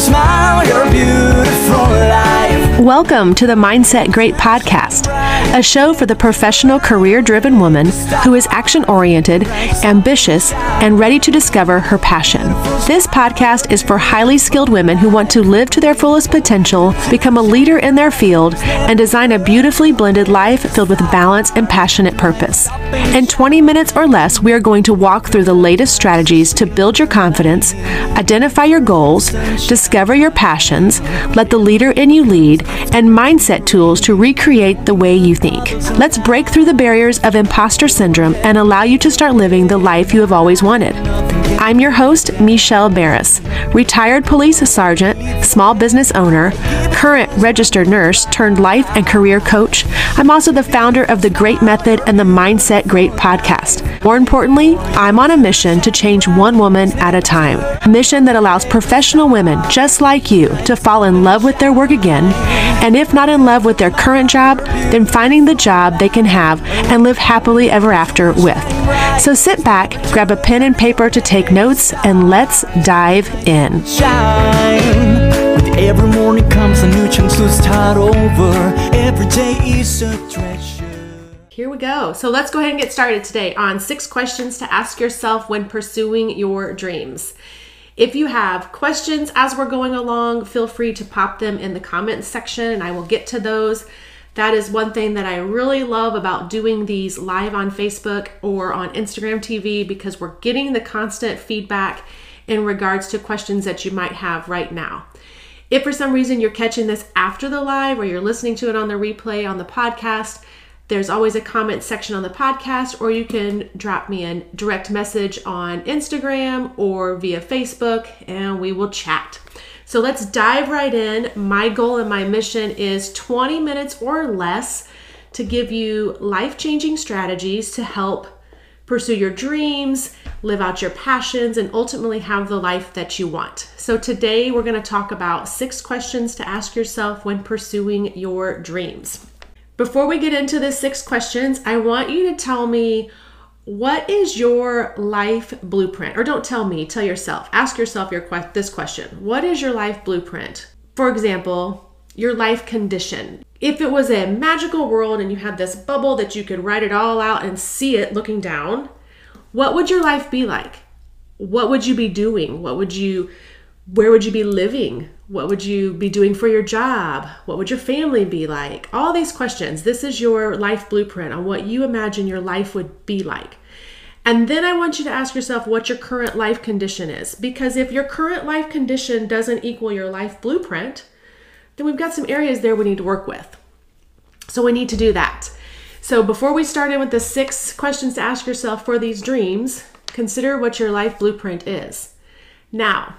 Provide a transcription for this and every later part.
Smile. Welcome to the Mindset Great podcast, a show for the professional, career driven woman who is action oriented, ambitious, and ready to discover her passion. This podcast is for highly skilled women who want to live to their fullest potential, become a leader in their field, and design a beautifully blended life filled with balance and passionate purpose. In 20 minutes or less, we are going to walk through the latest strategies to build your confidence, identify your goals, discover your passions, let the leader in you lead, and mindset tools to recreate the way you think. Let's break through the barriers of imposter syndrome and allow you to start living the life you have always wanted. I'm your host, Michelle Barris, retired police sergeant, small business owner, current registered nurse turned life and career coach. I'm also the founder of the Great Method and the Mindset Great podcast. More importantly, I'm on a mission to change one woman at a time. A mission that allows professional women just like you to fall in love with their work again, and if not in love with their current job, then finding the job they can have and live happily ever after with. So sit back, grab a pen and paper to take notes, and let's dive in. Shine. With every morning comes a new chance to start over. Every day is a treasure. Here we go. So let's go ahead and get started today on six questions to ask yourself when pursuing your dreams. If you have questions as we're going along, feel free to pop them in the comments section and I will get to those. That is one thing that I really love about doing these live on Facebook or on Instagram TV because we're getting the constant feedback in regards to questions that you might have right now. If for some reason you're catching this after the live or you're listening to it on the replay on the podcast, there's always a comment section on the podcast, or you can drop me a direct message on Instagram or via Facebook and we will chat. So let's dive right in. My goal and my mission is 20 minutes or less to give you life changing strategies to help pursue your dreams, live out your passions, and ultimately have the life that you want. So, today we're going to talk about six questions to ask yourself when pursuing your dreams. Before we get into the six questions, I want you to tell me what is your life blueprint? Or don't tell me, tell yourself. Ask yourself your que- this question. What is your life blueprint? For example, your life condition. If it was a magical world and you had this bubble that you could write it all out and see it looking down, what would your life be like? What would you be doing? What would you where would you be living? What would you be doing for your job? What would your family be like? All these questions. This is your life blueprint on what you imagine your life would be like. And then I want you to ask yourself what your current life condition is. Because if your current life condition doesn't equal your life blueprint, then we've got some areas there we need to work with. So we need to do that. So before we start in with the six questions to ask yourself for these dreams, consider what your life blueprint is. Now,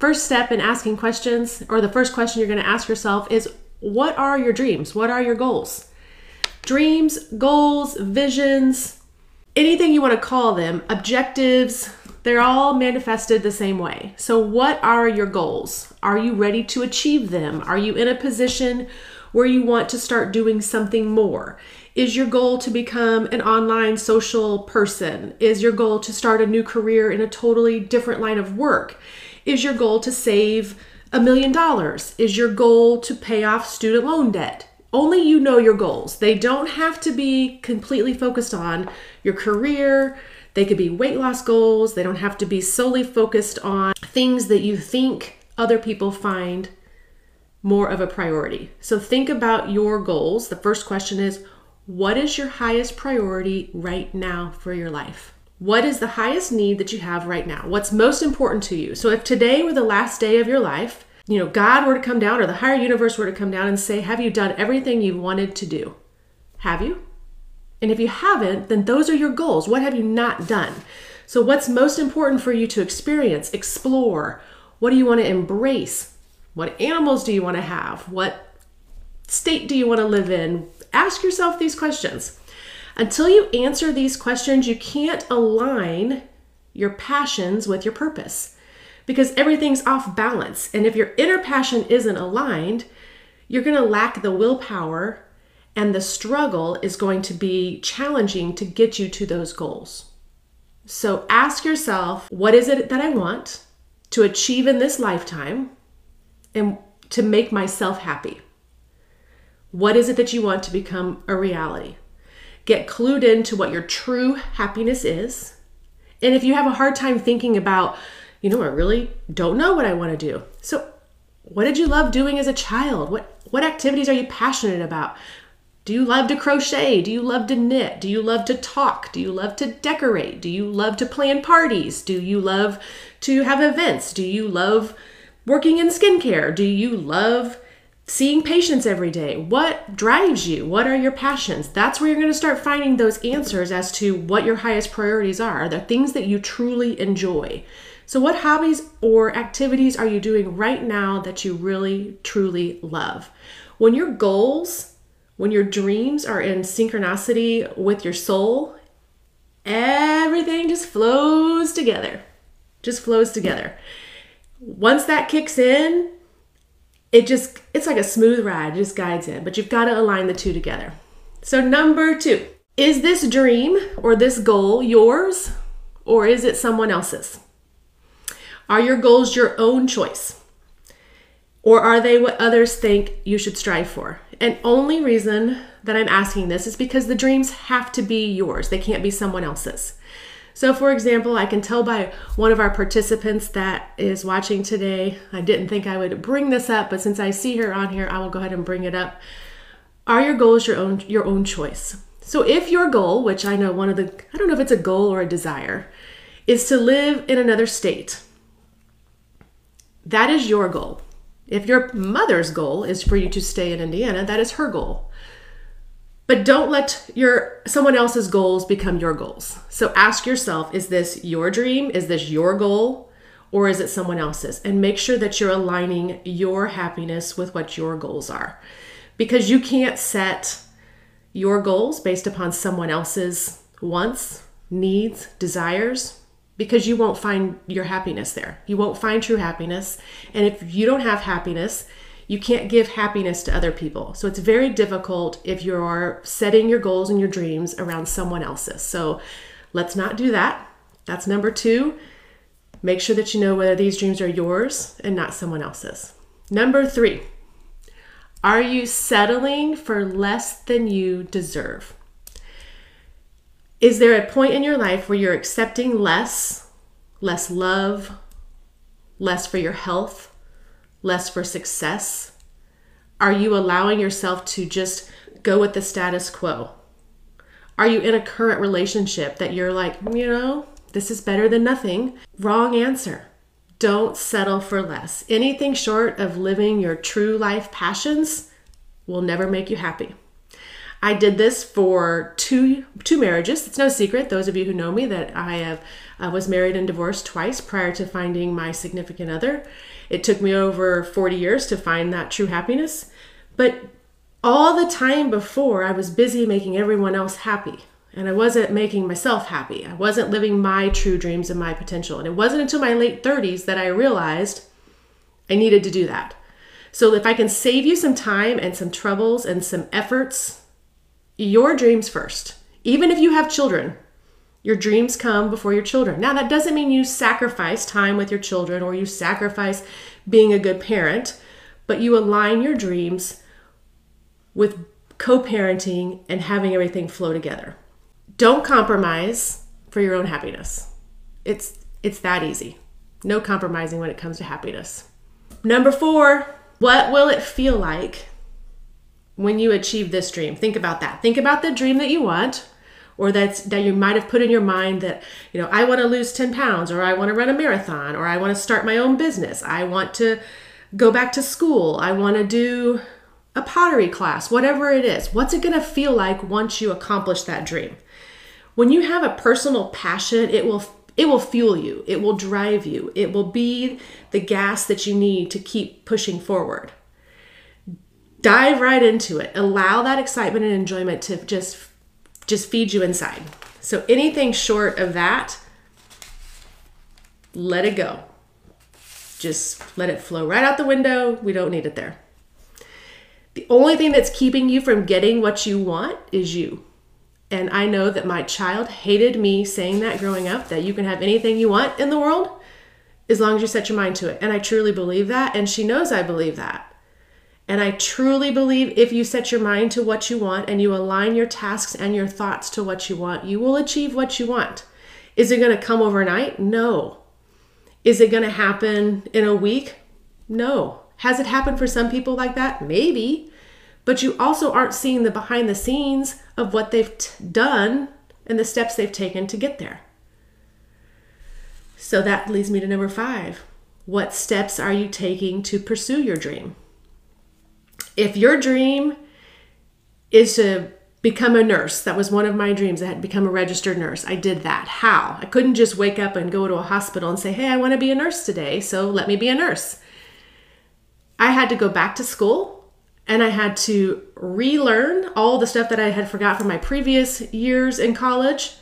first step in asking questions, or the first question you're going to ask yourself is what are your dreams? What are your goals? Dreams, goals, visions, anything you want to call them, objectives, they're all manifested the same way. So, what are your goals? Are you ready to achieve them? Are you in a position where you want to start doing something more? Is your goal to become an online social person? Is your goal to start a new career in a totally different line of work? Is your goal to save a million dollars? Is your goal to pay off student loan debt? Only you know your goals. They don't have to be completely focused on your career. They could be weight loss goals. They don't have to be solely focused on things that you think other people find more of a priority. So think about your goals. The first question is what is your highest priority right now for your life? What is the highest need that you have right now? What's most important to you? So if today were the last day of your life, you know, God were to come down or the higher universe were to come down and say, Have you done everything you wanted to do? Have you? And if you haven't, then those are your goals. What have you not done? So, what's most important for you to experience, explore? What do you want to embrace? What animals do you want to have? What state do you want to live in? Ask yourself these questions. Until you answer these questions, you can't align your passions with your purpose because everything's off balance. And if your inner passion isn't aligned, you're going to lack the willpower and the struggle is going to be challenging to get you to those goals. So ask yourself, what is it that I want? to achieve in this lifetime and to make myself happy? What is it that you want to become a reality? Get clued into what your true happiness is. And if you have a hard time thinking about, you know, I really don't know what I want to do. So, what did you love doing as a child? What what activities are you passionate about? Do you love to crochet? Do you love to knit? Do you love to talk? Do you love to decorate? Do you love to plan parties? Do you love to have events? Do you love working in skincare? Do you love seeing patients every day? What drives you? What are your passions? That's where you're going to start finding those answers as to what your highest priorities are, the things that you truly enjoy. So, what hobbies or activities are you doing right now that you really, truly love? When your goals, when your dreams are in synchronicity with your soul, everything just flows together. Just flows together. Once that kicks in, it just it's like a smooth ride, it just guides in, but you've got to align the two together. So number 2, is this dream or this goal yours or is it someone else's? Are your goals your own choice? Or are they what others think you should strive for? And only reason that I'm asking this is because the dreams have to be yours. They can't be someone else's. So, for example, I can tell by one of our participants that is watching today, I didn't think I would bring this up, but since I see her on here, I will go ahead and bring it up. Are your goals your own your own choice? So, if your goal, which I know one of the I don't know if it's a goal or a desire, is to live in another state, that is your goal. If your mother's goal is for you to stay in Indiana, that is her goal. But don't let your someone else's goals become your goals. So ask yourself, is this your dream? Is this your goal? Or is it someone else's? And make sure that you're aligning your happiness with what your goals are. Because you can't set your goals based upon someone else's wants, needs, desires because you won't find your happiness there. You won't find true happiness. And if you don't have happiness, you can't give happiness to other people. So it's very difficult if you're setting your goals and your dreams around someone else's. So let's not do that. That's number two. Make sure that you know whether these dreams are yours and not someone else's. Number three, are you settling for less than you deserve? Is there a point in your life where you're accepting less, less love, less for your health, less for success? Are you allowing yourself to just go with the status quo? Are you in a current relationship that you're like, you know, this is better than nothing? Wrong answer. Don't settle for less. Anything short of living your true life passions will never make you happy. I did this for two two marriages. It's no secret, those of you who know me, that I have uh, was married and divorced twice prior to finding my significant other. It took me over 40 years to find that true happiness, but all the time before, I was busy making everyone else happy. And I wasn't making myself happy. I wasn't living my true dreams and my potential. And it wasn't until my late 30s that I realized I needed to do that. So if I can save you some time and some troubles and some efforts your dreams first. Even if you have children, your dreams come before your children. Now, that doesn't mean you sacrifice time with your children or you sacrifice being a good parent, but you align your dreams with co parenting and having everything flow together. Don't compromise for your own happiness. It's, it's that easy. No compromising when it comes to happiness. Number four, what will it feel like when you achieve this dream. Think about that. Think about the dream that you want or that's that you might have put in your mind that you know i want to lose 10 pounds or i want to run a marathon or i want to start my own business. I want to go back to school. I want to do a pottery class whatever it is. What's it going to feel like once you accomplish that dream? When you have a personal passion it will it will fuel you. It will drive you. It will be the gas that you need to keep pushing forward. Dive right into it. Allow that excitement and enjoyment to just just feed you inside so anything short of that let it go just let it flow right out the window we don't need it there the only thing that's keeping you from getting what you want is you and i know that my child hated me saying that growing up that you can have anything you want in the world as long as you set your mind to it. And I truly believe that. And she knows I believe that. And I truly believe if you set your mind to what you want and you align your tasks and your thoughts to what you want, you will achieve what you want. Is it going to come overnight? No. Is it going to happen in a week? No. Has it happened for some people like that? Maybe. But you also aren't seeing the behind the scenes of what they've t- done and the steps they've taken to get there. So that leads me to number five. What steps are you taking to pursue your dream? If your dream is to become a nurse, that was one of my dreams. I had become a registered nurse. I did that. How? I couldn't just wake up and go to a hospital and say, hey, I want to be a nurse today, so let me be a nurse. I had to go back to school and I had to relearn all the stuff that I had forgot from my previous years in college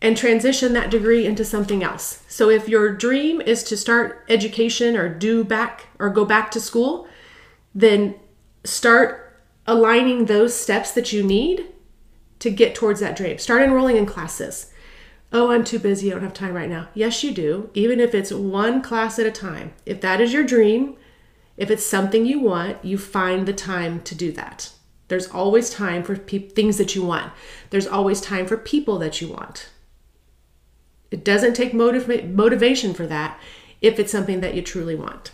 and transition that degree into something else. So if your dream is to start education or do back or go back to school, then start aligning those steps that you need to get towards that dream. Start enrolling in classes. Oh, I'm too busy. I don't have time right now. Yes, you do. Even if it's one class at a time. If that is your dream, if it's something you want, you find the time to do that. There's always time for pe- things that you want. There's always time for people that you want. It doesn't take motiv- motivation for that if it's something that you truly want.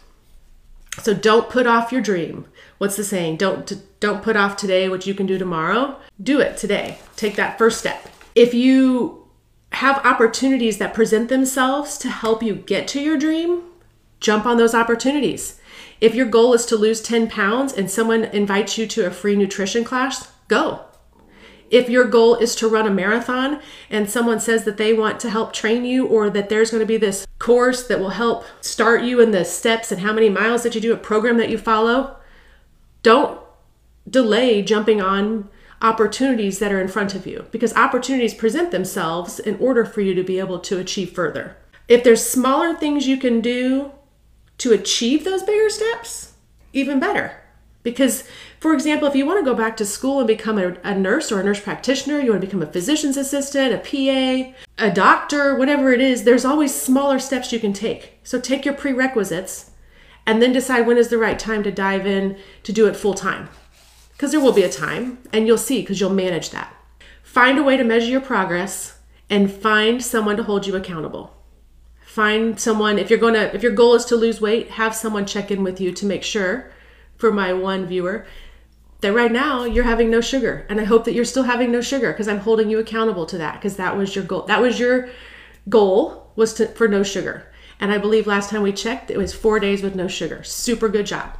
So don't put off your dream. What's the saying? Don't don't put off today what you can do tomorrow. Do it today. Take that first step. If you have opportunities that present themselves to help you get to your dream, jump on those opportunities. If your goal is to lose 10 pounds and someone invites you to a free nutrition class, go. If your goal is to run a marathon and someone says that they want to help train you or that there's going to be this course that will help start you in the steps and how many miles that you do, a program that you follow, don't delay jumping on opportunities that are in front of you because opportunities present themselves in order for you to be able to achieve further. If there's smaller things you can do to achieve those bigger steps, even better. Because, for example, if you want to go back to school and become a, a, nurse or a nurse practitioner, you want to become a physician's assistant, a PA, a doctor, whatever it is, there's always smaller steps you can take. So take your prerequisites and then decide when is the right time to dive in to do it full time. Because there will be a time and you'll see because you'll manage that. Find a way to measure your progress and find someone to hold you accountable. Find someone if you're going to if your goal is to lose weight, have someone check in with you to make sure for my one viewer that right now you're having no sugar. And i hope that you're still having no sugar because i'm holding you accountable to that because that was your goal that was your goal was to for no sugar. And i believe last time we checked it was four days with no sugar. Super good job.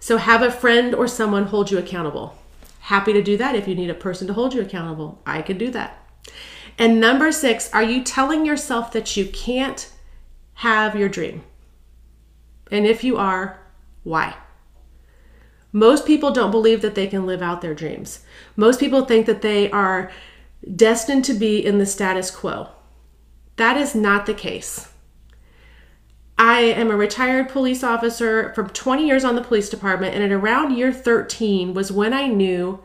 So have a friend or someone hold you accountable. Happy to do that. If you need a person to hold you accountable i can do that. And number six are you telling yourself that you can't have your dream? And if you are why most people don't believe that they can live out their dreams. Most people think that they are destined to be in the status quo. That is not the case. I am a retired police officer from 20 years on the police department, and at around year 13 was when I knew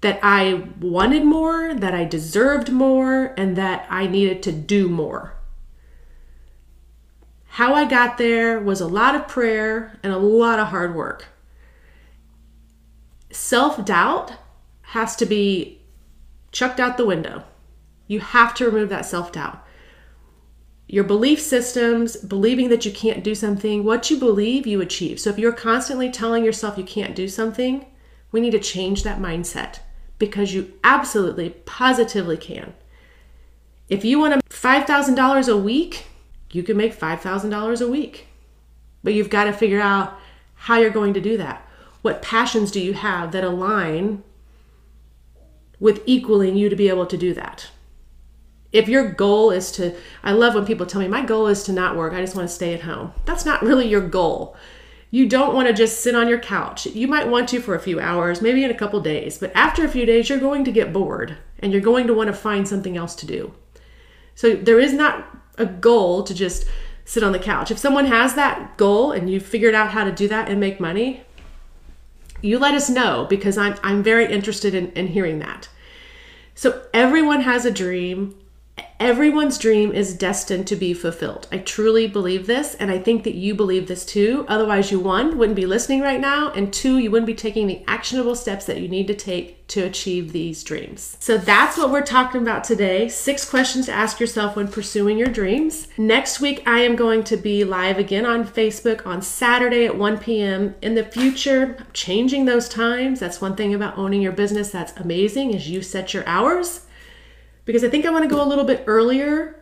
that I wanted more, that I deserved more, and that I needed to do more. How I got there was a lot of prayer and a lot of hard work self doubt has to be chucked out the window. You have to remove that self doubt. Your belief systems, believing that you can't do something, what you believe, you achieve. So if you're constantly telling yourself you can't do something, we need to change that mindset because you absolutely, positively can. If you want to $5,000 a week, you can make $5,000 a week. But you've got to figure out how you're going to do that. What passions do you have that align with equaling you to be able to do that? If your goal is to, I love when people tell me, my goal is to not work, I just want to stay at home. That's not really your goal. You don't want to just sit on your couch. You might want to for a few hours, maybe in a couple days, but after a few days, you're going to get bored and you're going to want to find something else to do. So there is not a goal to just sit on the couch. If someone has that goal and you've figured out how to do that and make money, you let us know because I'm, I'm very interested in, in hearing that. So, everyone has a dream. Everyone's dream is destined to be fulfilled. I truly believe this, and I think that you believe this too. Otherwise, you one, wouldn't be listening right now, and two, you wouldn't be taking the actionable steps that you need to take to achieve these dreams. So that's what we're talking about today. Six questions to ask yourself when pursuing your dreams. Next week, I am going to be live again on Facebook on Saturday at 1 p.m. In the future, I'm changing those times. That's one thing about owning your business that's amazing is you set your hours because I think I want to go a little bit earlier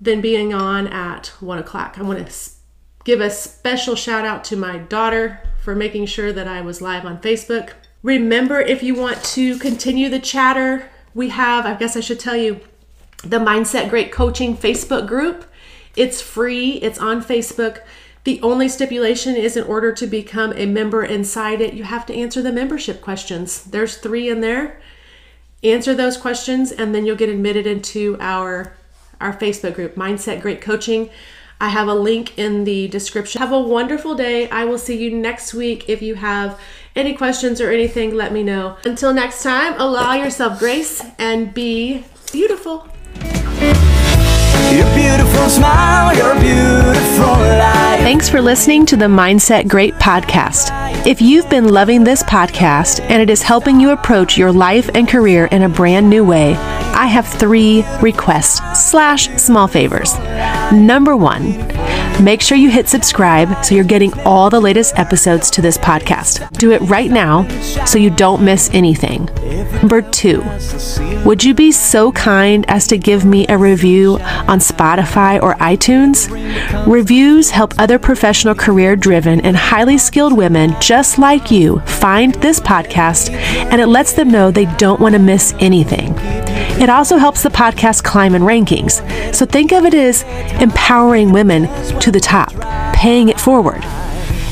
than being on at one o'clock. I want to give a special shout out to my daughter for making sure that I was live on Facebook. Remember, if you want to continue the chatter, we have, I guess I should tell you, the Mindset Great Coaching Facebook group. It's free, it's on Facebook. The only stipulation is in order to become a member inside it, you have to answer the membership questions. There's three in there answer those questions and then you'll get admitted into our our Facebook group Mindset Great Coaching. I have a link in the description. Have a wonderful day. I will see you next week. If you have any questions or anything, let me know. Until next time, allow yourself grace and be beautiful. Your beautiful smile, your beautiful life. Thanks for listening to the Mindset Great podcast. If you've been loving this podcast and it is helping you approach your life and career in a brand new way, I have three requests slash small favors. Number one, make sure you hit subscribe so you're getting all the latest episodes to this podcast. Do it right now so you don't miss anything. Number two, would you be so kind as to give me a review on Spotify or iTunes? Reviews help other professional, career driven, and highly skilled women just like you find this podcast and it lets them know they don't want to miss anything. It also helps the podcast climb in rankings. So think of it as empowering women to the top, paying it forward.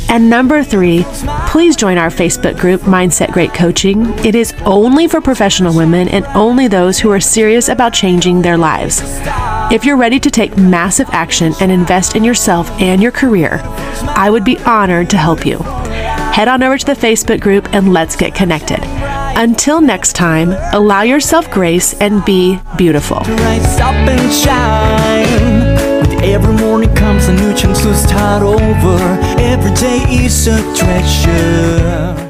And number three, please join our Facebook group, Mindset Great Coaching. It is only for professional women and only those who are serious about changing their lives. If you're ready to take massive action and invest in yourself and your career, I would be honored to help you. Head on over to the Facebook group and let's get connected. Until next time, allow yourself grace and be beautiful. A new chance to start over. Every day is a treasure.